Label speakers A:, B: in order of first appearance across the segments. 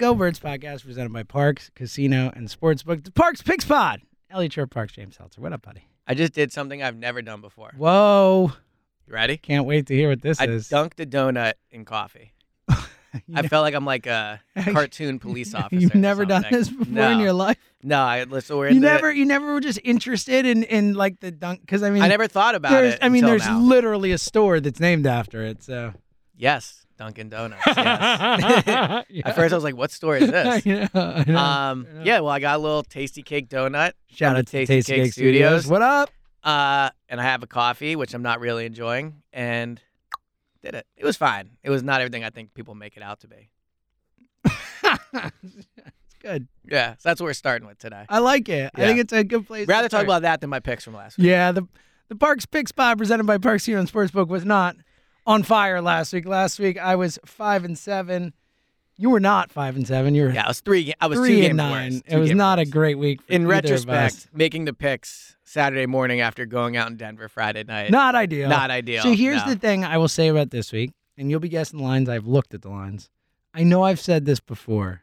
A: Go Birds podcast presented by Parx, Casino, and Sportsbook. The Parx Picks Pod. Elliot Shorr-Parks, James Seltzer. What up, buddy?
B: I just did something I've never done before.
A: Whoa.
B: You ready?
A: Can't wait to hear what this
B: I
A: is.
B: dunked a donut in coffee. I
A: know-
B: felt like I'm like a cartoon police officer.
A: You've never done this before
B: no.
A: in your life.
B: No, I so we're in
A: You
B: the-
A: never, you never were just interested in, in like the dunk. Because I mean,
B: I never thought about it.
A: I mean, there's
B: now.
A: literally a store that's named after it. So
B: yes, Dunkin' Donuts. Yes. At first, I was like, "What store is this?"
A: I know, I know,
B: Um,
A: I know.
B: yeah. Well, I got a little tasty cake donut.
A: Shout out to
B: Tasty
A: Tasty
B: Cake
A: Cake Studios.
B: Studios.
A: What up?
B: Uh, and I have a coffee, which I'm not really enjoying, and did it. It was fine. It was not everything I think people make it out to be.
A: it's good.
B: Yeah, so that's what we're starting with today.
A: I like it. I think it's a good place. to
B: Rather talk about that than my picks from last week.
A: Yeah, the the Parx Picks Pod presented by Parx here on Sportsbook was not on fire last week. Last week I was five and seven. You were not five and seven. You were
B: Yeah, I was three. I was
A: three
B: two
A: and nine.
B: worse.
A: It was not a great week. For
B: In retrospect, making the picks Saturday morning after going out in Denver Friday night.
A: not ideal.
B: Not ideal.
A: So here's
B: no.
A: the thing I will say about this week, and you'll be guessing the lines. I've looked at the lines. I know I've said this before.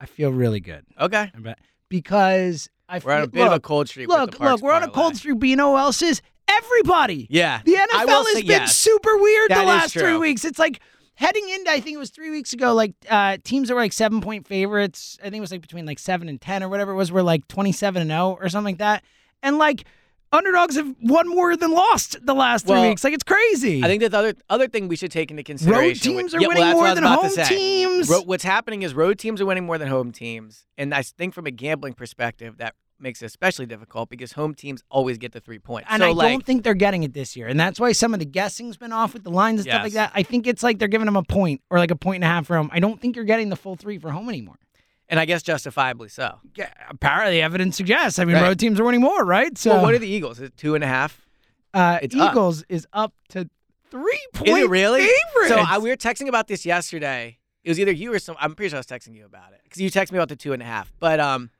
A: I feel really good
B: Okay,
A: because I
B: we're on a
A: feel,
B: bit of a cold streak. with
A: look, look. We're on a cold streak, but you know who else is? Everybody.
B: Yeah,
A: The NFL has been
B: yes.
A: super weird
B: That
A: the last three weeks. It's like heading into, I think it was three weeks ago, like uh, teams that were like seven point favorites. I think it was like between like seven and 10 or whatever it was, were like 27 and 0 or something like that. And like underdogs have won more than lost the last three
B: Well,
A: weeks. Like it's crazy.
B: I think that the other other thing we should take into consideration.
A: Road teams
B: with-
A: are
B: yeah,
A: winning more than home teams.
B: What's happening is road teams are winning more than home teams, and I think from a gambling perspective that makes it especially difficult because home teams always get the three points.
A: and
B: so
A: I
B: like,
A: don't think they're getting it this year. And that's why some of the guessing's been off with the lines and stuff like that. I think it's like they're giving them a point or like a point and a half for home. I don't think you're getting the full three for home anymore.
B: and I guess justifiably so.
A: Yeah, apparently evidence suggests. I mean,
B: Right.
A: road teams are winning more, right? So,
B: well, what are the Eagles? Is it two and a half?
A: uh,
B: it's up.
A: Eagles is up to three point
B: really?
A: favorites.
B: So I, we were texting about this yesterday. It was either you or some. I'm pretty sure I was texting you about it because you texted me about the two and a half. But um,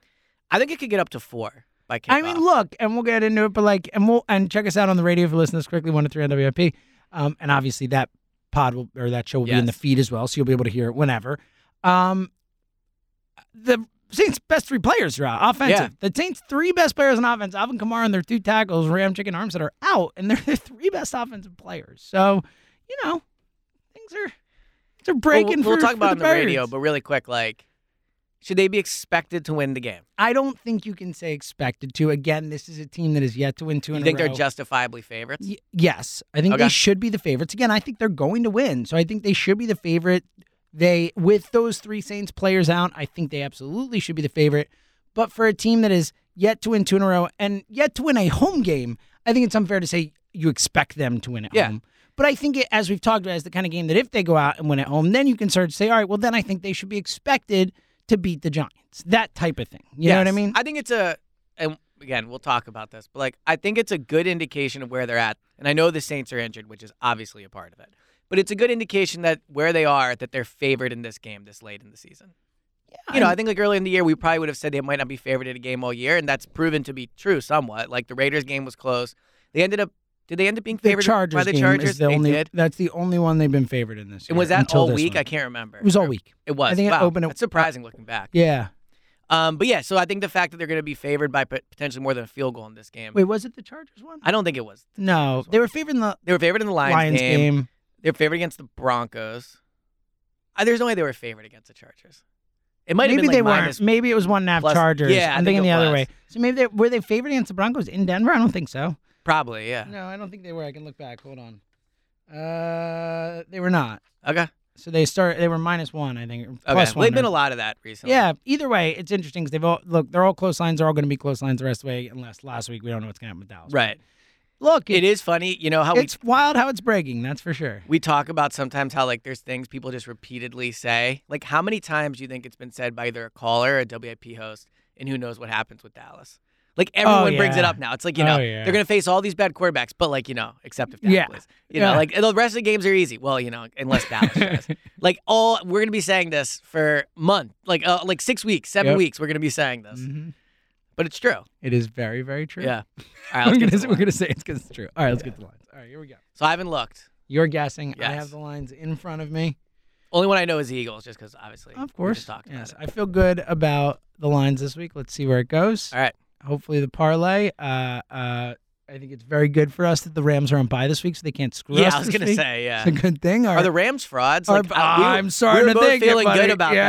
B: I think it could get up to four by kickoff.
A: I mean, look, and we'll get into it, but like, and we'll and check us out on the radio if you listen to this quickly, one to three on WIP. Um, and obviously that pod will or that show will be in the feed as well, so you'll be able to hear it whenever. Um, the Saints' best three players are out offensive. The Saints' three best players on offense, Alvin Kamara and their two tackles, Ramczyk and Armstead are out, and they're the three best offensive players. So, you know, things are things are breaking.
B: we'll, we'll
A: for-
B: talk
A: for
B: about it on the radio, but really quick, like, should they be expected to win the game?
A: I don't think you can say expected to. Again, this is a team that is yet to win two
B: You
A: in
B: think they're justifiably favorites?
A: Y- yes, I think they should be the favorites. Again, I think they're going to win, so I think they should be the favorite. They with those three Saints players out, I think they absolutely should be the favorite. But for a team that is yet to win two in a row and yet to win a home game, I think it's unfair to say you expect them to win at
B: Yeah.
A: home. But I think, it, as we've talked about, is the kind of game that if they go out and win at home, then you can start to say, all right, well, then I think they should be expected to beat the Giants. That type of thing. You know what I mean?
B: I think it's a, and again, we'll talk about this, but like, I think it's a good indication of where they're at. And I know the Saints are injured, which is obviously a part of it. But it's a good indication that where they are, that they're favored in this game this late in the season. Yeah, You know, I think like early in the year, we probably would have said they might not be favored in a game all year, and that's proven to be true somewhat. Like the Raiders game was close. They ended up, did they end up being
A: the
B: favored
A: Chargers
B: by the Chargers?
A: the
B: they
A: only.
B: did.
A: That's the only one they've been favored in this.
B: And was that all week?
A: one.
B: I can't remember.
A: It was all week.
B: It was.
A: I think it opened
B: That's surprising looking back.
A: Yeah.
B: Um, but yeah, so I think the fact that they're going to be favored by potentially more than a field goal in this game.
A: Wait, was it the Chargers one?
B: I don't think it was.
A: No, they were favored in the
B: They were favored in the Lions,
A: Lions
B: game.
A: game.
B: They were favored against the Broncos. Uh, there's no way they were favored against the Chargers. It might have
A: Maybe
B: been like
A: they weren't. Maybe it was one and a half
B: plus-
A: Chargers.
B: yeah,
A: I'm
B: think
A: thinking the other way. So maybe they were they favored against the Broncos in Denver. I don't think so.
B: Probably, yeah.
A: No, I don't think they were. I can look back. Hold on. Uh, they were not.
B: Okay.
A: So they start. They were minus one, I think.
B: Okay.
A: Plus one.
B: they've been
A: or-
B: a lot of that recently.
A: Yeah. Either way, it's interesting because they've all look. They're all close lines. They're all going to be close lines the rest of the way, unless last week we don't know what's going to happen with Dallas.
B: Right.
A: Look,
B: It is funny, you know how we
A: It's wild how it's breaking. That's for sure.
B: we talk about sometimes how like there's things people just repeatedly say. Like how many times do you think it's been said by either a caller or a WIP host, and who knows what happens with Dallas? Like everyone brings it
A: Oh,
B: up now. It's like you
A: Oh,
B: know
A: yeah.
B: they're gonna face all these bad quarterbacks, but like you know, except if Dallas
A: Yeah.
B: plays. You know, like the rest of the games are easy. Well, you know, unless Dallas does. Like all we're gonna be saying this for month, like uh, like six weeks, seven
A: Yep.
B: weeks. We're gonna be saying this,
A: Mhm.
B: but it's true.
A: It is very, very true.
B: Yeah. All right,
A: we're
B: let's get
A: gonna, we're gonna say it's because it's true. All right, let's get the lines. All right, here we go.
B: So I haven't looked.
A: You're guessing. I have the lines in front of me.
B: Only one I know is the Eagles, just because obviously.
A: Of course. Yes. I feel good about the lines this week. Let's see where it goes.
B: All right.
A: Hopefully, the parlay. Uh, uh, I think it's very good for us that the Rams are on bye this week, so they can't screw
B: Yeah,
A: us.
B: Yeah, I was gonna
A: week.
B: say yeah.
A: It's a good thing.
B: Are the Rams frauds?
A: Are-
B: Like, uh, we were-
A: I'm
B: we were
A: to
B: both
A: think
B: feeling
A: buddy.
B: good about
A: Yeah,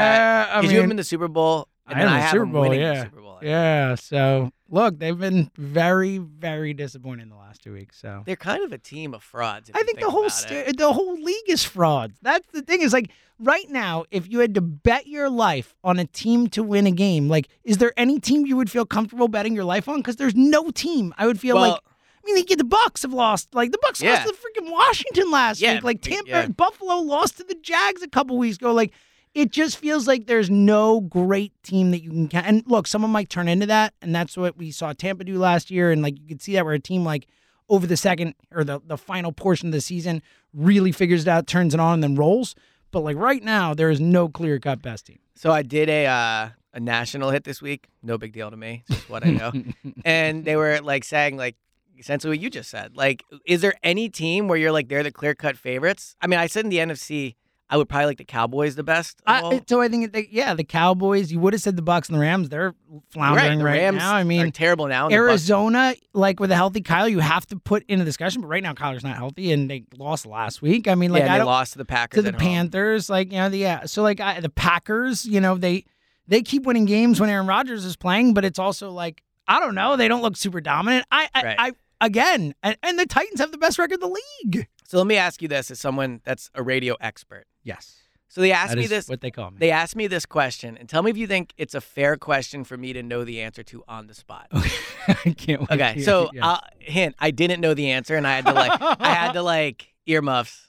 B: that. Because you have them in the Super Bowl, and
A: I
B: then I have
A: Super Bowl,
B: winning
A: yeah.
B: the Super Bowl.
A: Yeah. So look, they've been very, very disappointing the last two weeks. So
B: They're kind of a team of frauds.
A: I
B: you
A: think the whole st- the whole league is frauds. That's the thing. Is like right now, if you had to bet your life on a team to win a game, like is there any team you would feel comfortable betting your life on? Because there's no team I would feel
B: Well-
A: like. I mean, the Bucks have lost. Like the Bucks
B: Yeah.
A: lost to freaking Washington last
B: Yeah,
A: week. Like Tampa,
B: yeah.
A: Buffalo lost to the Jags a couple weeks ago. Like it just feels like there's no great team that you can. ca- And look, someone might turn into that, and that's what we saw Tampa do last year. And like you could see that where a team like over the second or the the final portion of the season really figures it out, turns it on, and then rolls. But like right now, there is no clear cut best team.
B: So I did a uh, a national hit this week. No big deal to me. It's just what I know. and they were like saying like essentially what you just said. Like, is there any team where you're like they're the clear cut favorites? I mean, I said in the NFC, I would probably like the Cowboys the best. of
A: I, so I think, the, yeah, the Cowboys. You would have said the Bucks and the Rams. They're floundering
B: the
A: right,
B: Rams
A: now. I mean,
B: terrible now. the
A: Arizona, like with a healthy Kyle, you have to put in a discussion. But right now, Kyler's not healthy, and they lost last week. I mean, like
B: yeah,
A: I
B: they lost to the Packers
A: to the
B: at home.
A: Panthers, like you know, the, yeah. So like I, the Packers, you know, they they keep winning games when Aaron Rodgers is playing, but it's also like I don't know, they don't look super dominant. I I,
B: Right.
A: I again, and, and the Titans have the best record in the league.
B: So let me ask you this: as someone that's a radio expert,
A: Yes,
B: so they asked
A: that
B: me
A: is
B: this.
A: what they call me.
B: They asked me this question, and tell me if you think it's a fair question for me to know the answer to on the spot. Okay.
A: I can't wait.
B: Okay, so
A: yeah.
B: uh, hint: I didn't know the answer, and I had to like, I had to like earmuffs,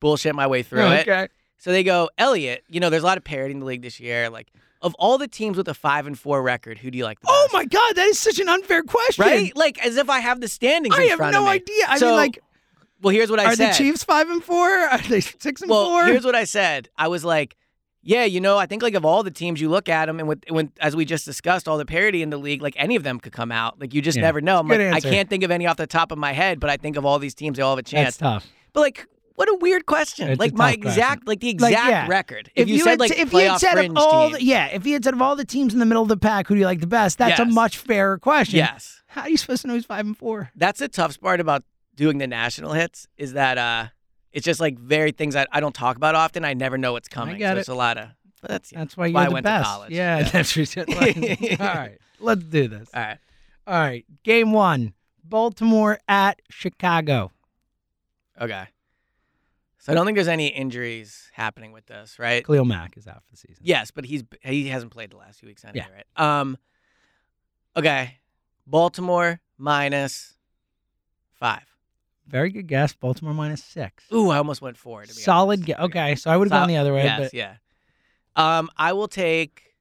B: bullshit my way through it.
A: okay.
B: So they go, Elliot. You know, there's a lot of parity in the league this year. Like, of all the teams with a five and four record, who do you like the
A: Oh my God, that is such an unfair question.
B: Right? Like, as if I have the standings.
A: I
B: in
A: have
B: front
A: no
B: of me.
A: idea. I
B: So,
A: mean, like,
B: well, here's what I
A: are
B: said.
A: Are the Chiefs five and four? Are they six and
B: well,
A: four?
B: here's what I said. I was like, yeah, you know, I think like of all the teams you look at them, and with when as we just discussed, all the parity in the league, like any of them could come out. Like you just
A: Yeah.
B: never know. Like, I can't think of any off the top of my head, but I think of all these teams, they all have a chance.
A: That's tough.
B: But like, what a weird question.
A: It's
B: like my
A: tough question.
B: exact, like the
A: Like,
B: exact
A: yeah.
B: record. If, you,
A: had
B: said like
A: if you had said of all the, yeah, if you had said of all the teams in the middle of the pack, who do you like the best? That's a much fairer question.
B: yes,
A: How are you supposed to know who's five and four?
B: that's the tough part about doing the national hits is that uh, it's just like very things that I don't talk about often. I never know what's coming.
A: get
B: so
A: it.
B: it's a lot of. That's
A: That's why you're
B: why I went to college.
A: Yeah,
B: Yeah.
A: that's true. all right, let's do this.
B: all right.
A: All right, game one: Baltimore at Chicago.
B: Okay. So I don't think there's any injuries happening with this, right?
A: Khalil Mack is out for the season.
B: Yes, but he's he hasn't played the last few weeks anyway,
A: Yeah.
B: right? Um okay. Baltimore minus five.
A: Very good guess. Baltimore minus six.
B: Ooh, I almost went four. To be
A: Solid
B: honest.
A: guess. Okay, so I would have gone the other way,
B: Yes,
A: but
B: yeah. Um, I will take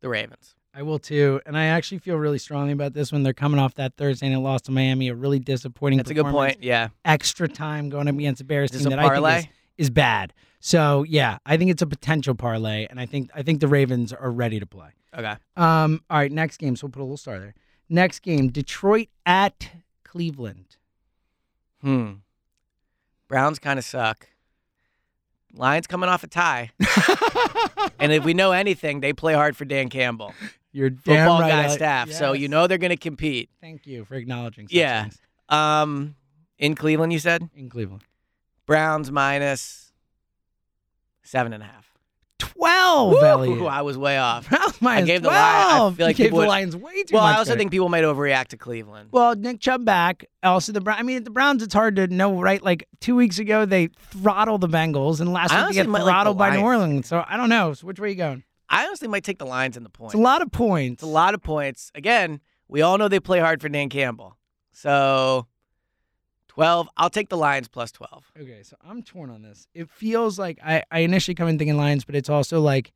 B: the Ravens.
A: I will too. And I actually feel really strongly about this one. They're coming off that Thursday night loss to Miami, a really disappointing.
B: That's a good point. Yeah.
A: Extra time going up against a Bears team that I think is, is bad. So yeah, I think it's a potential parlay, and I think I think the Ravens are ready to play.
B: Okay.
A: Um, all right, next game. So we'll put a little star there. Next game, Detroit at Cleveland.
B: Hmm. Browns kind of suck. Lions coming off a tie. and if we know anything, they play hard for Dan Campbell,
A: You're damn
B: football
A: right.
B: guy
A: Alex.
B: staff. So you know they're going to compete.
A: Thank you for acknowledging. Such
B: Yeah.
A: things.
B: Um, in Cleveland, you said
A: in Cleveland.
B: Browns minus seven and a half.
A: Twelve,
B: Ooh,
A: Elliot.
B: I was way off.
A: Minus
B: gave the Lion- I
A: 12.
B: feel like
A: you gave
B: people
A: the
B: would-
A: Lions way too
B: Well,
A: much.
B: I also
A: credit.
B: think people might overreact to Cleveland.
A: Well, Nick Chubb back. Also, the Browns. I mean, the Browns. It's hard to know, right? Like two weeks ago, they throttled the Bengals, and last
B: I
A: week they get
B: might like the
A: throttled by New Orleans. So I don't know. So which way are you going?
B: I honestly might take the Lions in the points.
A: It's a lot of points.
B: It's a lot of points. Again, we all know they play hard for Dan Campbell. So 12. I'll take the Lions plus 12.
A: Okay, so I'm torn on this. It feels like I, I initially come in thinking Lions, but it's also like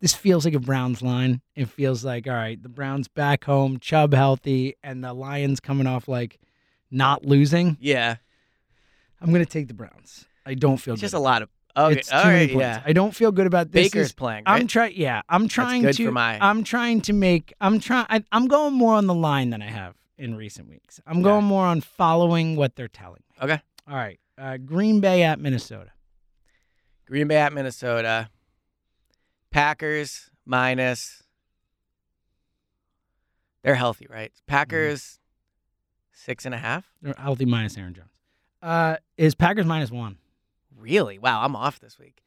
A: this feels like a Browns line. It feels like all right, the Browns back home, Chubb healthy, and the Lions coming off like not losing.
B: Yeah.
A: I'm gonna take the Browns. I don't feel
B: It's
A: good.
B: just a lot of. Okay.
A: It's too
B: all
A: many
B: right.
A: points.
B: Yeah.
A: I don't feel good about this.
B: Baker's
A: is-
B: playing.
A: I'm
B: Right?
A: trying. Yeah, I'm trying to.
B: my-
A: I'm trying to make. I'm trying. I'm going more on the line than I have in recent weeks. I'm
B: Okay.
A: going more on following what they're telling me.
B: Okay.
A: All right. Uh, Green Bay at Minnesota.
B: Green Bay at Minnesota. Packers minus. They're healthy, right? Packers six and a half.
A: They're healthy minus Aaron Jones. Uh, is Packers minus one?
B: Really? Wow, I'm off this week.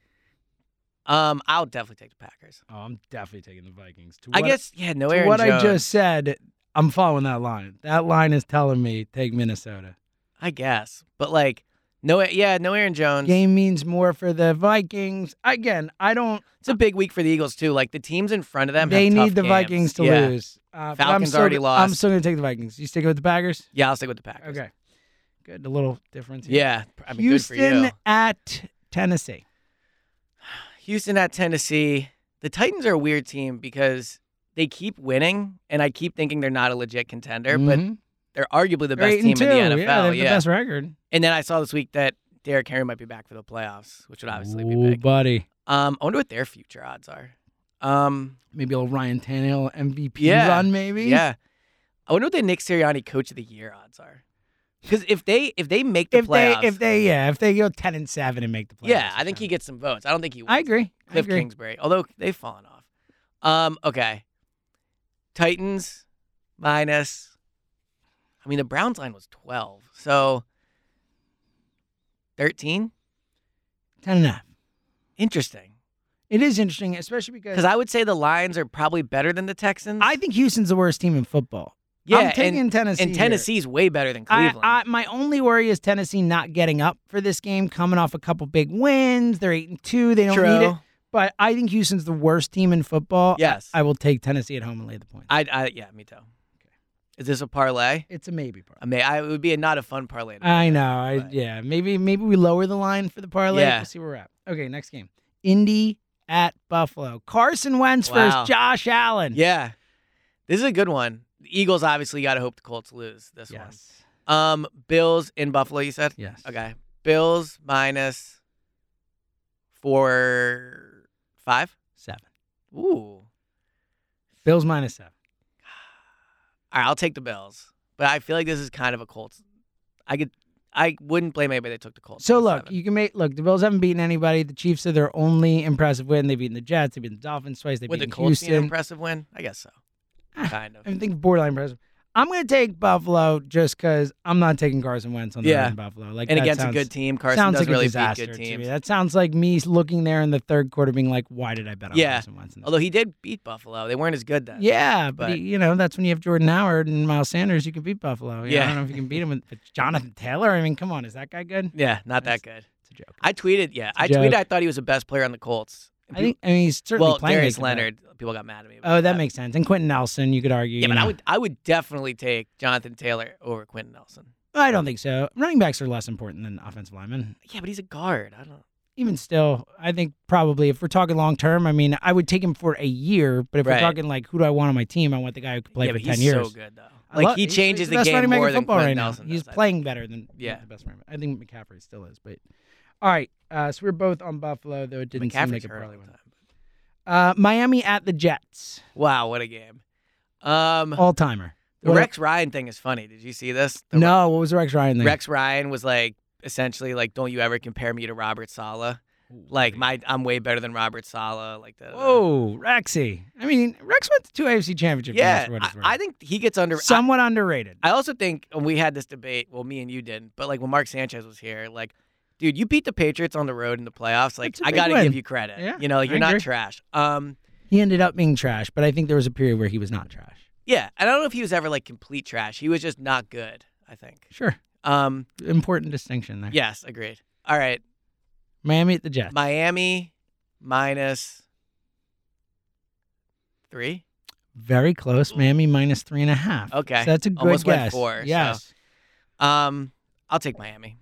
B: Um, I'll definitely take the Packers.
A: Oh, I'm definitely taking the Vikings. To
B: I guess yeah, no
A: to
B: Aaron
A: what
B: Jones.
A: I just said, I'm following that line. That line is telling me take Minnesota.
B: I guess, but like no, yeah, no Aaron Jones.
A: Game means more for the Vikings. Again, I don't.
B: It's a big week for the Eagles too. Like the teams in front of them,
A: they need the
B: games.
A: Vikings to
B: Yeah.
A: lose. Uh,
B: Falcons
A: still,
B: already lost.
A: I'm still going to take the Vikings. You sticking with the Packers?
B: Yeah, I'll stick with the Packers.
A: Okay. Good. A little difference. here.
B: Yeah, I mean, good for
A: Houston at Tennessee.
B: Houston at Tennessee. The Titans are a weird team because they keep winning, and I keep thinking they're not a legit contender, but
A: Mhm.
B: they're arguably the best team
A: two.
B: in the
A: Yeah,
B: NFL.
A: they have the best record.
B: And then I saw this week that Derrick Henry might be back for the playoffs, which would obviously be
A: Ooh,
B: big.
A: buddy.
B: Um, I wonder what their future odds are. Um,
A: Maybe a little Ryan Tannehill MVP
B: Yeah.
A: run, maybe.
B: yeah, I wonder what the Nick Sirianni Coach of the Year odds are. Because if they if they make the
A: If
B: playoffs,
A: they, if they, yeah, if they go ten and seven and make the playoffs,
B: yeah, I think he gets some votes. I don't think he. Wins.
A: I agree. I
B: Cliff
A: agree.
B: Kingsbury, although they've fallen off. Um, okay. Titans minus. I mean, the Browns line was twelve, so thirteen.
A: Ten and a half.
B: Interesting,
A: It is interesting, especially because
B: because I would say the Lions are probably better than the Texans.
A: I think Houston's the worst team in football.
B: yeah,
A: I'm taking
B: and,
A: Tennessee.
B: and
A: here.
B: Tennessee's way better than
A: I,
B: Cleveland.
A: I, my only worry is Tennessee not getting up for this game, coming off a couple big wins. They're eight and two. They don't
B: True.
A: need it. But I think Houston's the worst team in football.
B: Yes.
A: I, I will take Tennessee at home and lay the points.
B: I, I, yeah, me too. Okay. Is this a parlay?
A: it's a maybe parlay.
B: I mean, I, it would be a not a fun parlay.
A: I know. I
B: but-
A: yeah. Maybe maybe we lower the line for the parlay.
B: Yeah.
A: We'll see where we're at. Okay, next game. Indy at Buffalo. Carson Wentz
B: Wow.
A: versus Josh Allen.
B: Yeah, this is a good one. The Eagles obviously got to hope the Colts lose this
A: Yes.
B: one. Um, Bills in Buffalo. You said.
A: Yes.
B: Okay. Bills minus four, five.
A: Seven.
B: Ooh.
A: Bills minus seven.
B: All right, I'll take the Bills, but I feel like this is kind of a Colts. I could, I wouldn't blame anybody that took the Colts.
A: So look,
B: seven.
A: you can make look. The Bills haven't beaten anybody. The Chiefs are their only impressive win. They've beaten the Jets. They've beaten the Dolphins twice. They've
B: would the Colts be an impressive win? I guess so.
A: Ah,
B: Kind of.
A: I think borderline impressive. I'm going to take Buffalo just because I'm not taking Carson Wentz on the
B: Yeah.
A: road in Buffalo. Like
B: and against
A: sounds,
B: a good team, Carson
A: sounds
B: does
A: like
B: really beat good teams.
A: That sounds like me looking there in the third quarter, being like, "Why did I bet on
B: Yeah.
A: Carson Wentz?"
B: Although he did beat Buffalo, they weren't as good then.
A: Yeah, but,
B: But-
A: he- you know that's when you have Jordan Howard and Miles Sanders. You can beat Buffalo. You know, I don't know if you can beat him with Jonathan Taylor. I mean, come on, is that guy good?
B: Yeah, not
A: That's-
B: that good.
A: It's a joke.
B: I tweeted, yeah, I tweeted.
A: joke.
B: I thought he was the best player on the Colts.
A: I think. I mean, he's certainly
B: well,
A: playing.
B: Darius. Leonard. People got mad at me.
A: Oh,
B: about
A: that makes sense. And Quenton Nelson, you could argue.
B: Yeah, but I would, I would definitely take Jonathan Taylor over Quenton Nelson.
A: I don't think so. Running backs are less important than offensive linemen.
B: Yeah, but he's a guard. I don't.
A: Even still, I think probably if we're talking long term, I mean, I would take him for a year. But if
B: Right.
A: we're talking like who do I want on my team, I want the guy who can play
B: yeah,
A: for ten
B: he's
A: years.
B: so good though.
A: I
B: Like
A: love-
B: he
A: he's-
B: changes
A: he's
B: the,
A: best
B: game
A: running back in
B: more than
A: football
B: Quenton
A: right now.
B: Nelson.
A: He's
B: does, I
A: playing better than
B: Yeah.
A: the best running back. I think McCaffrey still is, but all right. Uh, so we're both on Buffalo, though it didn't seem
B: McCaffrey's
A: like a
B: hurt all
A: parlay
B: the
A: one.
B: time.
A: Uh, Miami at the Jets,
B: Wow, what a game. Um,
A: all timer.
B: the Rex Ryan thing is funny. Did you see this? The
A: No, what was the Rex Ryan thing?
B: Rex Ryan was like essentially like, "Don't you ever compare me to Robert Saleh? Like my, I'm way better than Robert Saleh." Like the
A: Whoa, Rexy. I mean, Rex went to two AFC championship
B: yeah.
A: What
B: I. I think he gets under. I,
A: somewhat underrated.
B: I also think we had this debate. Well, me and you didn't, but like when Mark Sanchez was here, like, dude, you beat the Patriots on the road in the playoffs. Like, I got to give you credit.
A: Yeah,
B: you know, like, you're not trash. Um,
A: he ended up being trash, but I think there was a period where he was not trash.
B: yeah, and I don't know if he was ever like complete trash. He was just not good. I think.
A: Sure,
B: Um,
A: important distinction there.
B: yes, agreed. All right,
A: Miami at the Jets.
B: Miami minus three.
A: Very close. Miami minus three and a half.
B: Okay.
A: so that's a good
B: Almost went
A: guess.
B: four, so-
A: Yes.
B: Um, I'll take Miami.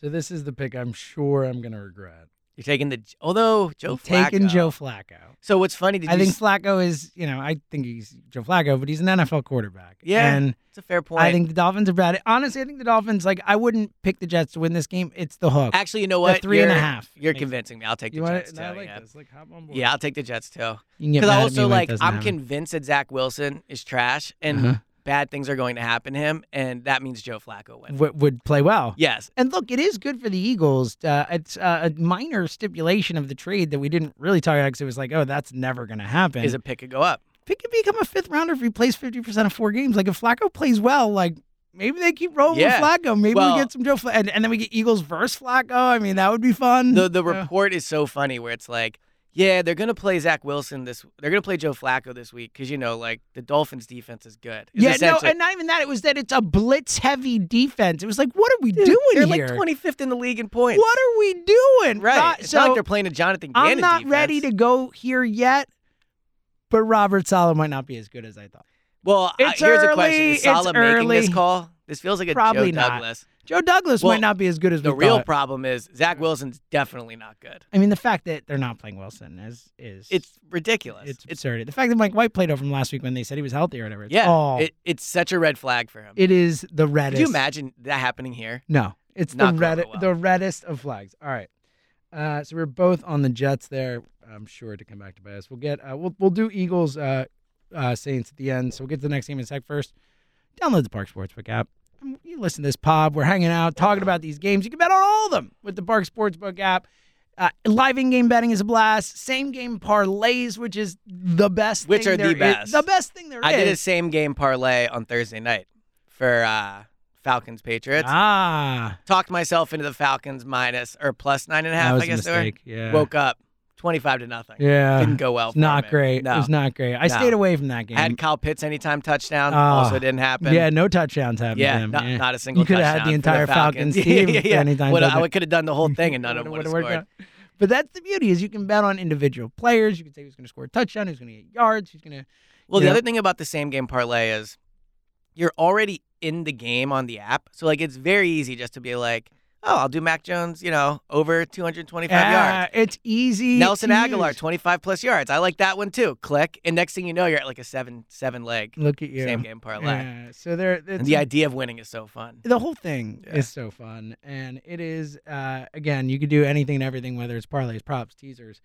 A: So this is the pick I'm sure I'm going to regret.
B: You're taking the although Joe
A: I'm
B: Flacco.
A: taking Joe Flacco.
B: So what's funny? Did
A: I
B: you
A: think
B: s-
A: Flacco is, you know, I think he's Joe Flacco, but he's an NFL quarterback.
B: Yeah,
A: And
B: it's a fair point.
A: I think the Dolphins are bad. Honestly, I think the Dolphins, like, I wouldn't pick the Jets to win this game. It's the hook.
B: Actually, you know
A: The
B: what?
A: three and a
B: You're-
A: half
B: You're convincing me. I'll take the Jets too.
A: I like
B: yeah.
A: this. Like, hop on board.
B: yeah, I'll take the Jets too.
A: You can get
B: Because
A: mad at me
B: also, like, I'm
A: happen.
B: convinced that Zach Wilson is trash and
A: Uh-huh.
B: Bad things are going to happen to him, and that means Joe Flacco wins.
A: would, would play well.
B: Yes.
A: And look, it is good for the Eagles. Uh, it's uh, a minor stipulation of the trade that we didn't really talk about because it was like, oh, that's never going to happen.
B: Is a pick could go up.
A: Pick could become a fifth rounder if he plays 50% of four games. Like, if Flacco plays well, like, maybe they keep rolling
B: Yeah.
A: with Flacco. Maybe
B: Well-
A: we get some Joe Flacco. And, and then we get Eagles versus Flacco. I mean, that would be fun.
B: The the
A: Yeah.
B: report is so funny where it's like, yeah, they're gonna play Zach Wilson this. They're gonna play Joe Flacco this week because you know, like the Dolphins' defense is good. It's
A: Yeah, no,
B: essentially-
A: and not even that. It was that it's a blitz heavy defense. It was like, what are we doing
B: they're
A: here?
B: like 25th in the league in points.
A: what are we doing?
B: Right.
A: Not-
B: it's
A: so
B: not like they're playing a Jonathan Gannon
A: I'm not
B: defense.
A: ready to go here yet, but Robert Saleh might not be as good as I thought.
B: Well, I-
A: It's
B: here's a question: Is
A: it's
B: Saleh making this call? This feels like a
A: Probably
B: Joe
A: not.
B: Douglas.
A: Joe Douglas
B: Well,
A: might not be as good as
B: The
A: we
B: real
A: thought.
B: problem is Zach Wilson's definitely not good.
A: I mean, the fact that they're not playing Wilson is is
B: It's ridiculous.
A: it's absurd. The fact that Mike White played over him last week when they said he was healthy or whatever. It's
B: yeah,
A: all,
B: it, it's such a red flag for him.
A: it is the reddest.
B: Could you imagine that happening here?
A: No, it's
B: Not
A: the
B: going
A: red,
B: well.
A: the reddest of flags. All right, uh, so we're both on the Jets there. I'm sure to come back to bias. We'll get uh, we'll we'll do Eagles uh, uh, Saints at the end. So we'll get to the next game in a sec. First, download the Parx Sportsbook app. You listen to this pod. We're hanging out, talking about these games. You can bet on all of them with the Parx Sportsbook app. Uh, live in-game betting is a blast. Same game parlays, which is the best.
B: Which
A: thing
B: are the
A: there is-
B: best.
A: The best thing there is.
B: I did a same game parlay on Thursday night for uh, Falcons Patriots.
A: Ah,
B: Talked myself into the Falcons minus or plus nine and a
A: was
B: I
A: a
B: guess they were.
A: mistake. Yeah.
B: Woke up twenty five to nothing.
A: Yeah.
B: Didn't go well.
A: Not
B: me.
A: great.
B: No.
A: It was not great. I
B: No.
A: stayed away from that game.
B: Had Kyle Pitts anytime touchdown.
A: Oh.
B: also didn't happen.
A: yeah, no touchdowns happened.
B: Yeah,
A: to him.
B: not,
A: yeah.
B: not a single touchdown.
A: You could have had the entire
B: Falcons.
A: Falcons team
B: yeah, yeah.
A: any time
B: Would- I could have done the whole thing and none of them would have scored.
A: out. But that's the beauty is you can bet on individual players. You can say who's going to score a touchdown, who's going to get yards, who's going to.
B: Well, the
A: Yeah.
B: other thing about the same game parlay is you're already in the game on the app. So like it's very easy just to be like, oh, I'll do Mac Jones, you know, over 225 yards.
A: It's easy.
B: Nelson Agholor,
A: use.
B: 25 plus yards. I like that one too. Click, and next thing you know, you're at like a seven seven leg
A: Look at you.
B: same game parlay.
A: Yeah. So there.
B: And the idea of winning is so fun.
A: the whole thing
B: Yeah.
A: is so fun and it is uh, again you could do anything and everything whether it's parlays props teasers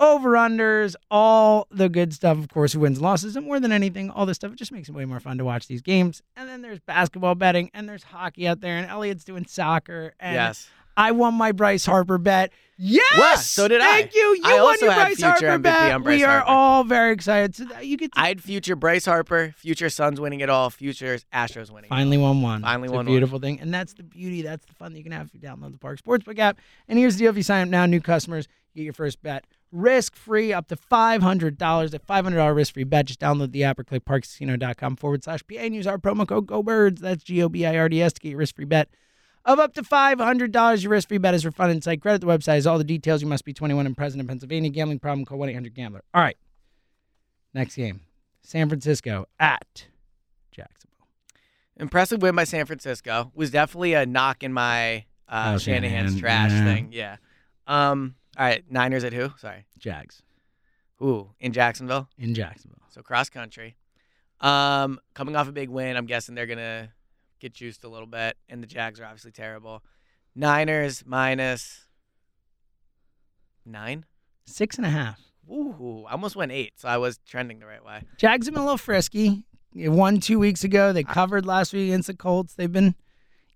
A: over unders all the good stuff of course who wins and losses and more than anything all this stuff it just makes it way more fun to watch these games and then there's basketball betting and there's hockey out there and elliot's doing soccer and
B: yes.
A: i won my bryce harper bet yes
B: Wow, so did I.
A: thank you you
B: I
A: won your bryce harper
B: MVP
A: bet
B: Bryce
A: we are
B: Harper.
A: all very excited so that you get to
B: I had future Bryce Harper, future Suns winning it all, future Astros winning. it all.
A: Finally won one.
B: Finally
A: it's
B: won
A: a
B: one.
A: beautiful thing. And that's the beauty. That's the fun that you can have if you download the Parx Sportsbook app. And here's the deal if you sign up now, new customers, get your first bet risk free up to $500. A $500 risk free bet. Just download the app or click parxcasino.com forward slash PA and use our promo code GOBIRDS. That's G O B I R D S to get your risk free bet of up to $500. Your risk free bet is refunded in site credit. The website has all the details. You must be 21 and present in Pennsylvania. Gambling problem, call 1 800 Gambler. All right. Next game San Francisco at Jacksonville.
B: Impressive win by San Francisco was definitely a knock in my uh,
A: Oh,
B: Shanahan's
A: Shanahan,
B: trash
A: yeah.
B: thing. Yeah. Um. All right. Niners at who? Sorry.
A: Jags
B: Ooh, in Jacksonville.
A: in Jacksonville.
B: So cross country. Um, coming off a big win, I'm guessing they're gonna get juiced a little bit, and the Jags are obviously terrible. Niners minus nine.
A: Six and a half.
B: Ooh, I almost went eight, so I was trending the right way.
A: Jags have been a little frisky. They won two weeks ago. They covered last week against the Colts. They've been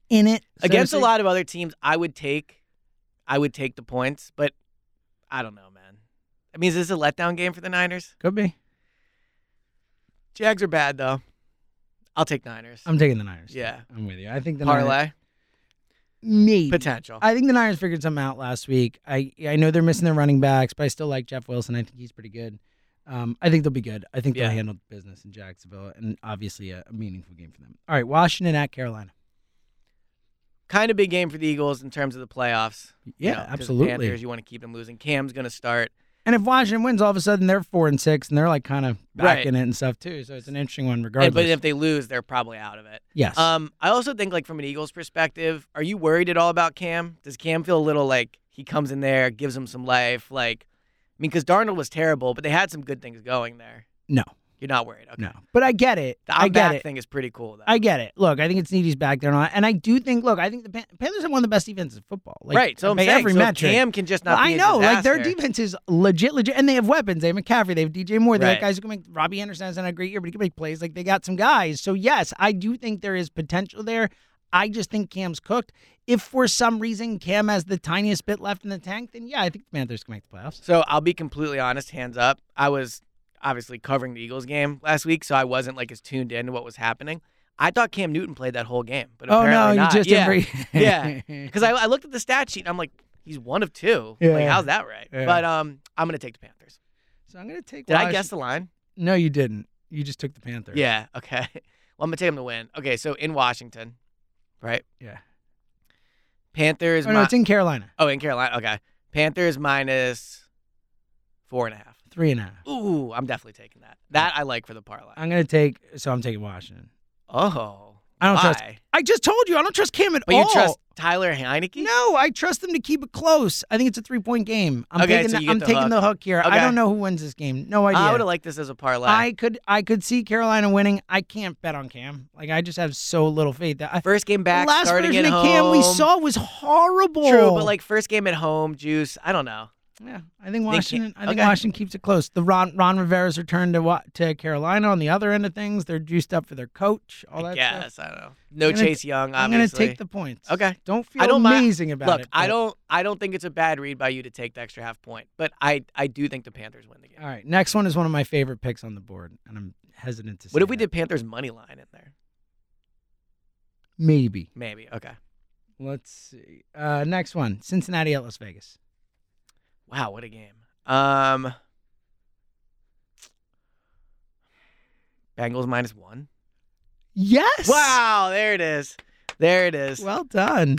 A: in it so
B: Against a lot of other teams, I would take, I would take the points, but I don't know, man. I mean, is this a letdown game for the Niners?
A: Could be.
B: Jags are bad though. I'll take Niners.
A: I'm taking the Niners.
B: Yeah.
A: I'm with you. I think the Niners,
B: Parlay
A: maybe
B: potential.
A: I think the Niners figured something out last week. I I know they're missing their running backs, but I still like Jeff Wilson. I think he's pretty good. Um, I think they'll be good. I think they'll handle business in Jacksonville, and obviously a, a meaningful game for them. All right, Washington at Carolina.
B: Kind of big game for the Eagles in terms of the playoffs. you
A: Yeah,
B: know, 'cause the
A: absolutely.
B: Panthers, you want to keep them losing. Cam's going to start.
A: And if Washington wins, all of a sudden they're four and six, and they're like kind of back
B: Right.
A: in it and stuff too. So it's an interesting one,
B: and-
A: regardless.
B: but if they lose, they're probably out of it.
A: yes,
B: Um, I also think, like from an Eagles perspective, are you worried at all about Cam? Does Cam feel a little like he comes in there, gives him some life? Like, I mean, because Darnold was terrible, but they had some good things going there.
A: no,
B: You're not worried, okay?
A: no. But I get it.
B: The
A: I get
B: back
A: it.
B: thing is pretty cool, though.
A: I get it. Look, I think it's neat he's back there, and, and I do think. Look, I think the Pan- Panthers have one of the best defenses in football. Like,
B: right. So I'm saying,
A: every
B: so
A: metric.
B: Cam can just not
A: Well, I know, like their defense is legit, legit, and they have weapons. They have McCaffrey, they have DJ Moore, they
B: Right.
A: have guys who can make. Robbie Anderson hasn't had a great year, but he can make plays. Like they got some guys. So yes, I do think there is potential there. I just think Cam's cooked. If for some reason Cam has the tiniest bit left in the tank, then yeah, I think the Panthers can make the playoffs.
B: So I'll be completely honest, hands up. I was obviously covering the Eagles game last week, so I wasn't like as tuned in to what was happening. I thought Cam Newton played that whole game, but
A: Oh no,
B: apparently
A: you
B: not.
A: just
B: yeah. yeah, because I, I looked at the stat sheet and I'm like, he's one of two.
A: Yeah.
B: Like, how's that right?
A: Yeah.
B: But um, I'm gonna take the Panthers.
A: so I'm gonna take.
B: Did I guess the line?
A: No, you didn't. You just took the Panthers.
B: Yeah. Okay. Well, I'm gonna take them to win. Okay, so in Washington, right?
A: Yeah.
B: Panthers.
A: Oh no, it's in Carolina.
B: oh, in Carolina. Okay. Panthers minus four and a half.
A: Three and a half.
B: Ooh, I'm definitely taking that. That I like for the parlay.
A: I'm gonna take. So I'm taking Washington.
B: Oh,
A: I don't
B: why?
A: trust. I just told you I don't trust Cam at all.
B: But
A: all.
B: you trust Tyler Heinicke?
A: No, I trust them to keep it close. I think it's a three point game. I'm
B: Okay,
A: taking
B: so
A: the,
B: you get
A: I'm
B: the
A: taking
B: hook.
A: the hook here. I
B: Okay.
A: don't know who wins this game. No idea.
B: I would have liked this as a parlay.
A: I could I could see Carolina winning. I can't bet on Cam. Like I just have so little faith that I,
B: first game back,
A: last
B: starting
A: version
B: at
A: of Cam we saw was horrible.
B: True, but like first game at home, juice. I don't know.
A: Yeah, I think Washington. I think
B: okay.
A: Washington keeps it close. The Ron Ron Rivera's return to to Carolina on the other end of things. They're juiced up for their coach. All that stuff.
B: I don't know. No
A: gonna-
B: Chase Young.
A: I'm gonna take the points.
B: Okay.
A: Don't feel
B: I don't mind-
A: amazing about
B: Look,
A: it.
B: Look,
A: I
B: don't. I don't think it's a bad read by you to take the extra half point, but I I do think the Panthers win the game.
A: All right, next one is one of my favorite picks on the board, and I'm hesitant to.
B: What if we
A: that.
B: did Panthers money line in there?
A: Maybe.
B: Maybe. Okay.
A: Let's see. Uh, next one: Cincinnati at Las Vegas.
B: Wow, what a game. Um, Bengals minus one.
A: Yes.
B: Wow, there it is. There it is.
A: Well done.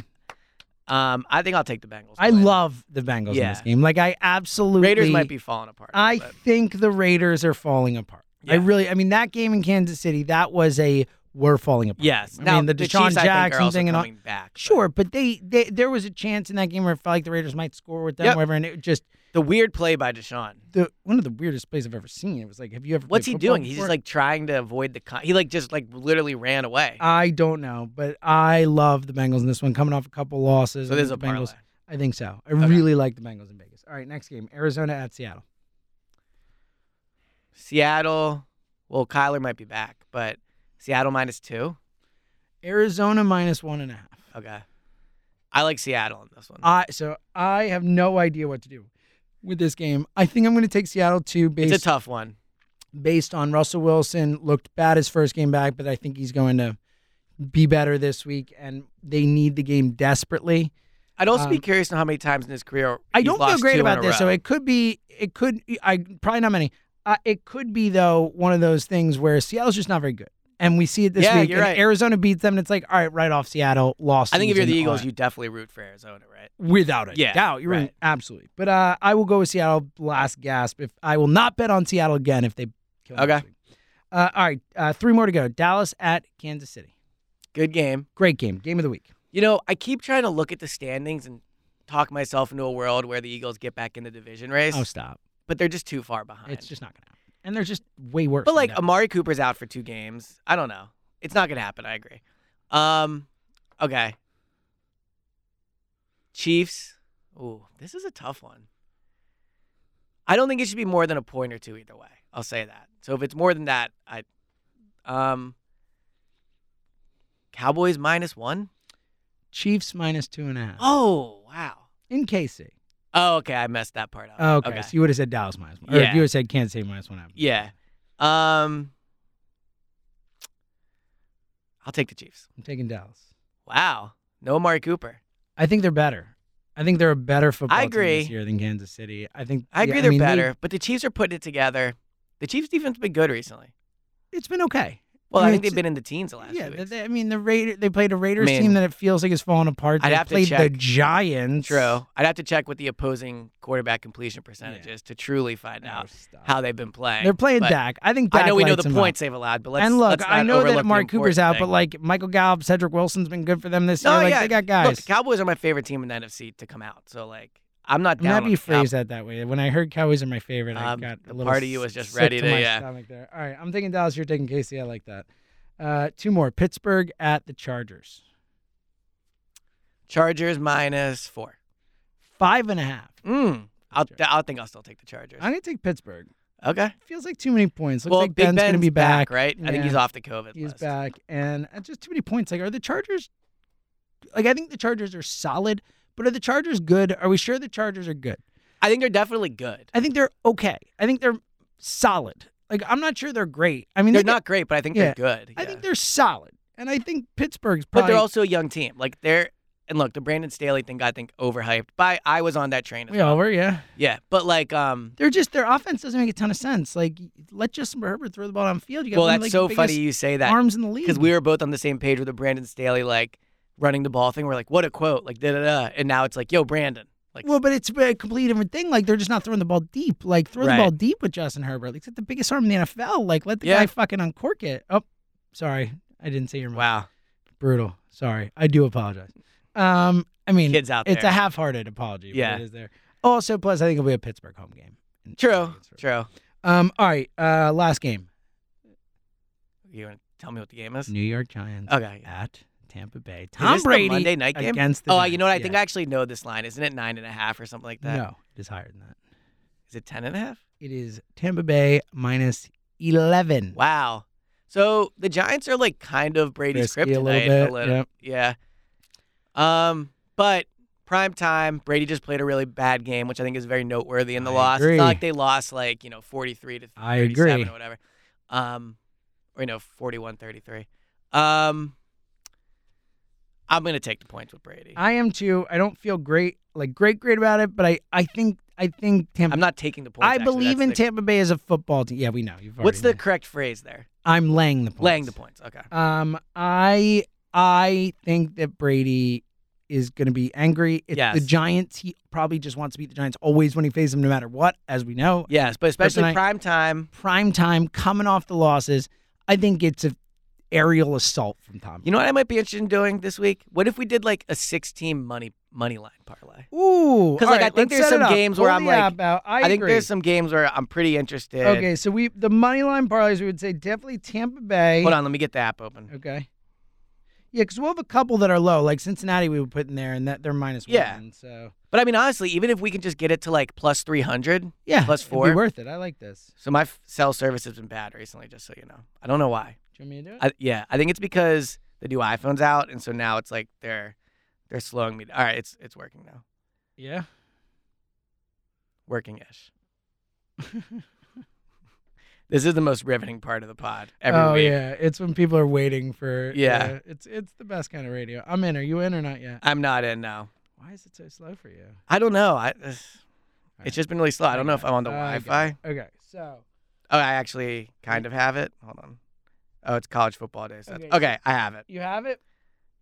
B: Um, I think I'll take the Bengals.
A: I
B: win.
A: love the Bengals in this game. Like I absolutely.
B: Raiders might be falling apart.
A: I
B: bit.
A: think the Raiders are falling apart. I really. I mean, that game in Kansas City, that was a we're falling apart.
B: Yes.
A: I
B: now
A: mean, the
B: Chiefs,
A: DeSean
B: I think,
A: Jackson thing and all.
B: back.
A: Sure, but they, they there was a chance in that game where it felt like the Raiders might score with them,
B: Yep.
A: whatever, and it just
B: The weird play by DeSean.
A: the one of the weirdest plays I've ever seen. It was like, have you ever?
B: What's he doing? He's just like trying to avoid the. Con- he like just like literally ran away.
A: I don't know, but I love the Bengals in this one, coming off a couple losses.
B: so there's a
A: the
B: parlay.
A: Bengals. I think so. I really like the Bengals in Vegas. All right, next game: Arizona at Seattle.
B: Seattle. Well, Kyler might be back, but Seattle minus two.
A: Arizona minus one and a half.
B: Okay. I like Seattle in this one.
A: I so I have no idea what to do with this game. I think I'm going to take Seattle too, based
B: it's a tough one.
A: based on Russell Wilson looked bad his first game back, but I think he's going to be better this week, and they need the game desperately.
B: I'd also be
A: Um,
B: curious to know how many times in his career
A: I don't feel great about this, so it could be. It could. I probably not many. Uh, it could be though one of those things where Seattle's just not very good, and we see it this
B: Yeah,
A: week.
B: you're right.
A: Arizona beats them, and it's like, all right, right off Seattle lost.
B: I think if you're the Eagles,
A: all
B: you definitely root for Arizona, right?
A: without a
B: Yeah,
A: doubt, you're
B: right.
A: right. absolutely. But uh, I will go with Seattle. Last gasp. If I will not bet on Seattle again if they kill
B: Okay.
A: Uh, all right, uh, three more to go. Dallas at Kansas City.
B: Good game.
A: Great game. Game of the week.
B: You know, I keep trying to look at the standings and talk myself into a world where the Eagles get back in the division race,
A: Oh, stop.
B: but they're just too far behind.
A: It's just not going to happen. And they're just way worse.
B: But like. Amari Cooper's out for two games. I don't know. It's not gonna happen. I agree. Um, okay. Chiefs. Ooh, this is a tough one. I don't think it should be more than a point or two either way. I'll say that. So if it's more than that, I, um, Cowboys minus one.
A: Chiefs minus two and a half.
B: Oh wow.
A: In KC.
B: Oh, okay. I messed that part up.
A: Oh, okay. So you would have said Dallas minus one. Or
B: Yeah.
A: you would have said Kansas City minus one. and a half.
B: Yeah. Um, I'll take the Chiefs.
A: I'm taking Dallas.
B: Wow. No Amari Cooper.
A: I think they're better. I think they're a better football team
B: agree.
A: this year than Kansas City. I think
B: I agree
A: yeah,
B: they're
A: mean, they-
B: better, but the Chiefs are putting it together. The Chiefs defense has been good recently.
A: it's been okay.
B: Well,
A: I
B: I, think they've been in the teens the last
A: Yeah, they, I mean the Raider. They played a Raiders
B: mean,
A: team that it feels like is falling apart.
B: I'd
A: they
B: have to
A: played the. Giants.
B: True. I'd have to check what the opposing quarterback completion percentage
A: Yeah.
B: is to truly find out
A: stop.
B: how they've been playing.
A: They're playing
B: But
A: Dak. I think Dak
B: I know we know the points they've allowed, but let's
A: and look,
B: let's
A: I know that Mark Cooper's out,
B: thing.
A: but like Michael Gallup, Cedric Wilson's been good for them this
B: no,
A: year. Like
B: yeah,
A: they got guys.
B: Look, the Cowboys are my favorite team in the NFC to come out. So like, I'm not
A: I'm
B: down.
A: happy you phrased that that way. When I heard Cowboys are my favorite, I
B: Um,
A: got a little
B: part of you was just ready
A: to
B: to-
A: my
B: yeah.
A: stomach there. All right, I'm taking Dallas. You're taking KC. I like that. Uh, two more. Pittsburgh at the Chargers.
B: Chargers minus four.
A: Five and a half.
B: Mm. I'll, I'll think I'll still take the Chargers.
A: I'm gonna take Pittsburgh.
B: Okay.
A: Feels like too many points. Looks
B: well,
A: like
B: Big
A: Ben's, gonna be back,
B: right? I think he's off the COVID
A: He's
B: list.
A: back, and uh, just too many points. Like, are the Chargers? Like, I think the Chargers are solid, but are the Chargers good? Are we sure the Chargers are good?
B: I think they're definitely good.
A: I think they're okay. I think they're solid. Like, I'm not sure they're great. I mean,
B: They're
A: they
B: not great, but I think
A: Yeah.
B: they're good.
A: I think they're solid, and I think Pittsburgh's
B: But they're also a young team. Like they're and look, the Brandon Staley thing I think overhyped. But I, was on that train as
A: we
B: well.
A: were. yeah.
B: Yeah, but like um
A: They're just their offense doesn't make a ton of sense. Like, let Justin Herbert throw the ball downfield. You got
B: well
A: of,
B: that's
A: like,
B: so funny you say that
A: arms in the league
B: because we were both on the same page with the Brandon Staley like running the ball thing. We're like, what a quote, like da da da, and now it's like, yo, Brandon, like
A: Well, but it's a completely different thing. Like they're just not throwing the ball deep. Like throw
B: Right.
A: the ball deep with Justin Herbert. Like it's the biggest arm in the NFL. Like let the
B: Yeah.
A: guy fucking uncork it. Oh, sorry, I didn't say your mind.
B: wow,
A: Brutal. Sorry, I do apologize. Um, I mean,
B: kids out
A: it's a half-hearted apology. but
B: Yeah.
A: it is there. Also, plus I think it'll be a Pittsburgh home game.
B: True, true.
A: Um, all right. Uh, last game:
B: You want to tell me what the game is?
A: New York Giants
B: Okay.
A: at Tampa Bay. Tom Brady
B: Monday night game?
A: against the
B: Oh,
A: Giants.
B: you know what? I think
A: Yeah.
B: I actually know this line. Isn't it nine and a half or something like that?
A: no, it is higher than that.
B: Is it ten and a half?
A: It is Tampa Bay minus eleven.
B: Wow. So the Giants are like kind of Brady's
A: Risky a
B: kryptonite
A: little bit.
B: Yeah. Um, but prime time, Brady just played a really bad game, which I think is very noteworthy in the
A: I
B: loss.
A: agree.
B: It's not like they lost like, you know, 43 to
A: I
B: 37
A: agree.
B: or whatever. Um, or you know, 41-33. Um I'm going to take the points with Brady.
A: I am too. I don't feel great, like great, great about it, but I, I think, I think Tampa.
B: I'm not taking the points.
A: I
B: actually.
A: believe
B: That's
A: in
B: the-
A: Tampa Bay as a football team. Yeah, we know. You've
B: What's the
A: already
B: correct phrase there?
A: I'm laying the points.
B: Laying the points. Okay.
A: Um, I, I think that Brady is going to be angry. It's
B: Yes.
A: the Giants. He probably just wants to beat the Giants always when he faces them, no matter what, as we know.
B: Yes, but especially prime time.
A: Prime time, coming off the losses. I think it's a aerial assault from Tom.
B: You know what I might be interested in doing this week? What if we did like a 16 money money line parlay?
A: Ooh, because
B: like, I think there's some games oh, where
A: Pull
B: I'm like-.
A: I,
B: I, think there's some games where I'm pretty interested.
A: Okay, so we the money line parlays we would say definitely Tampa Bay.
B: Hold on, let me get the app open.
A: Okay. Yeah, because we'll have a couple that are low, like Cincinnati. We would put in there, and that they're minus
B: Yeah.
A: one. So
B: But I mean, honestly, even if we can just get it to like plus 300,
A: yeah,
B: Plus
A: it'd be
B: four?
A: worth it. I like this.
B: so my f- cell service has been bad recently, just so you know. I don't know why.
A: Do you want me to do it?
B: I, yeah, I think it's because the new iPhone's out, and so now it's like they're they're slowing me. All right, it's it's working now,
A: yeah.
B: working ish. this is the most riveting part of the pod every
A: oh
B: week.
A: yeah, it's when people are waiting for.
B: Yeah.
A: it's it's the best kind of radio. I'm in. Are you in or not yet?
B: I'm not in now.
A: Why is it so slow for you?
B: I don't know. I, it's
A: right.
B: just been really slow. I don't know if I'm on the
A: got
B: Wi-Fi.
A: it. Okay, so
B: Oh, I actually kind of have it. Hold on. Oh, it's college football day. That's-
A: Okay.
B: Okay, I have it.
A: you have it.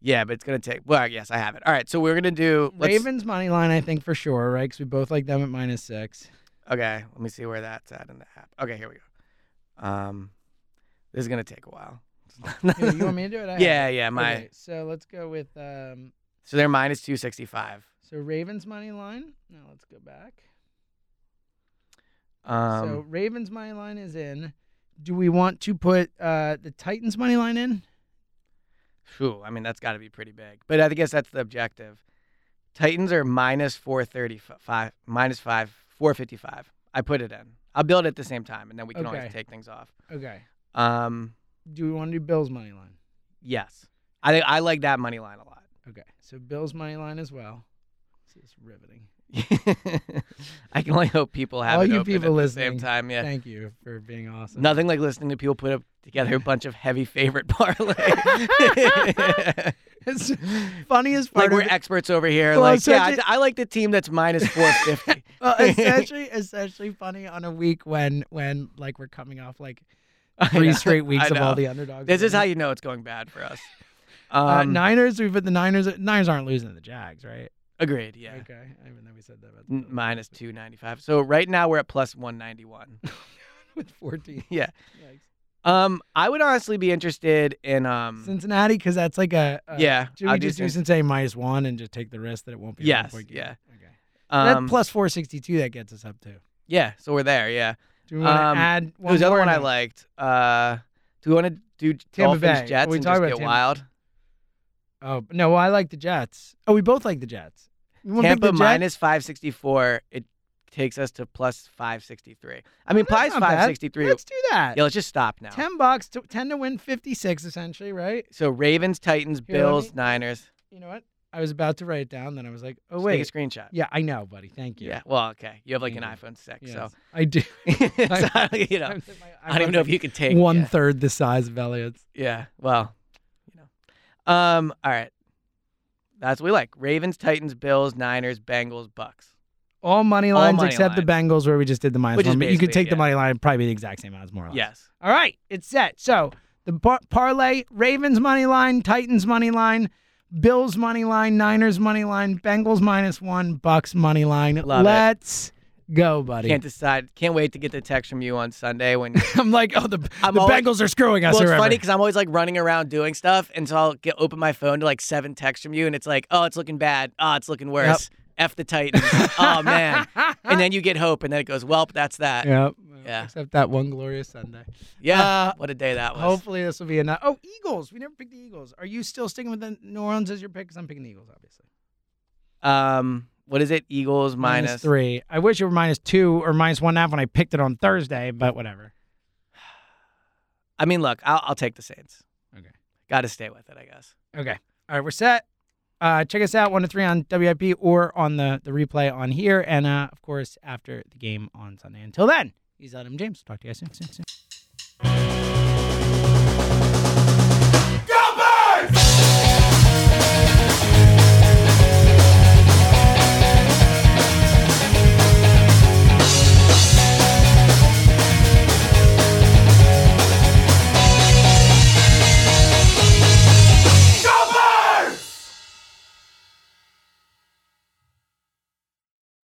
B: Yeah, but it's gonna take. Well, yes, I have it. All right, so we're gonna do
A: Ravens money line, I think for sure, right? Because we both like them at minus six.
B: Okay, let me see where that's at in the app. Okay, here we go. Um, this is gonna take a while.
A: You want me to do it? I have
B: Yeah,
A: it.
B: yeah, my-
A: Okay, so let's go with um.
B: So they're minus 265.
A: So Ravens money line. Now let's go back.
B: Um,
A: so Ravens money line is in. Do we want to put uh the Titans money line in?
B: phew, I mean, that's got to be pretty big. But I guess that's the objective. Titans are minus 435, minus 5, 455. I put it in. I'll build it at the same time, and then we can
A: Okay.
B: always take things off.
A: Okay.
B: Um,
A: Do we want to do Bills money line?
B: yes. I think I like that money line a lot.
A: Okay. So Bills money line as well. This is riveting.
B: I can only hope people have
A: All you people
B: at the
A: listening,
B: same time. Yeah.
A: Thank you for being awesome.
B: Nothing like listening to people put up together a bunch of heavy favorite parlay.
A: It's funniest part
B: like we're experts over here.
A: Well,
B: like, yeah, I, I like the team that's minus 450.
A: well, essentially, essentially funny on a week when when like we're coming off like three straight weeks of all the underdogs.
B: This is how you know it's going bad for us.
A: Uh,
B: Um,
A: Niners. We put the Niners. Niners aren't losing to the Jags, right?
B: Agreed. Yeah.
A: Okay. I even though we said that about the
B: N- Minus 295. So right now we're at plus 191.
A: with 14.
B: yeah.
A: Yikes.
B: Um, I would honestly be interested in um.
A: Cincinnati, because that's like a, a
B: Yeah,
A: Should
B: I'll
A: we just do
B: Cin-
A: Cincinnati minus one and just take the risk that it won't be?
B: Yes, yeah.
A: Okay.
B: um,
A: that plus 462 that gets us up to.
B: Yeah. So we're there. Yeah.
A: Do we want to
B: Um,
A: add one
B: Who's the other one I liked? Uh, do we want to do
A: Tampa
B: Dolphins
A: Bay.
B: Jets
A: We
B: and just
A: about
B: get
A: Tampa-
B: wild?
A: Oh no, well, I like the Jets. Oh, we both like the Jets.
B: Tampa minus 564. It takes us to plus 563. I mean,
A: That's
B: plus
A: not bad.
B: 563.
A: Let's do that.
B: Yeah, let's just stop now.
A: Ten bucks, to, ten to win fifty-six, essentially, right?
B: So Ravens, Titans,
A: Here,
B: Bills,
A: me-
B: Niners.
A: You know what? I was about to write it down, then I was like, oh
B: Just
A: wait,
B: take a screenshot.
A: yeah, I know, buddy. Thank you.
B: Yeah. Well, okay. You have like
A: Thank
B: an
A: you.
B: iPhone 6,
A: Yes,
B: so,
A: I do.
B: so, you know, I don't even know if you can take
A: one
B: yeah.
A: third the size of Elliot's.
B: Yeah. Well, you know. Um. All right. That's what we like. Ravens, Titans, Bills, Niners, Bengals, Bucks.
A: All money lines
B: money
A: except the Bengals, where we just did the minus
B: Which
A: one. But you could take the money line, probably be the exact same odds, more or less.
B: Yes.
A: All right, it's set. So the par- parlay: Ravens money line, Titans money line, Bills money line, Niners money line, Bengals minus one, Bucks money line.
B: Love it.
A: Go, buddy.
B: Can't decide. Can't wait to get the text from you on Sunday when.
A: I'm like, oh, the,
B: I'm
A: the
B: always-
A: Bengals are screwing us.
B: well, it's funny because I'm always like running around doing stuff, and so I'll get open my phone to like seven texts from you, and it's like, oh, it's looking bad. Oh, it's looking worse. F the Titans. oh man. And then you get hope, and then it goes, well, that's that.
A: Yep.
B: Yeah.
A: Except that one glorious Sunday.
B: Yeah.
A: Uh,
B: what a day that was.
A: Hopefully this will be enough. Oh, Eagles. We never picked the Eagles. Are you still sticking with the New Orleans as your pick? Because I'm picking the Eagles, obviously.
B: Um, what is it? Eagles
A: three. I wish it were minus two or minus one and a half when I picked it on Thursday, but whatever.
B: I mean, look, I'll, I'll take the Saints.
A: Okay.
B: Got to stay with it, I guess.
A: Okay. All right, we're set. Uh, check us out one to three on WIP or on the the replay on here, and uh, of course after the game on Sunday. Until then, he's Adam James. Talk to you guys soon. soon, soon.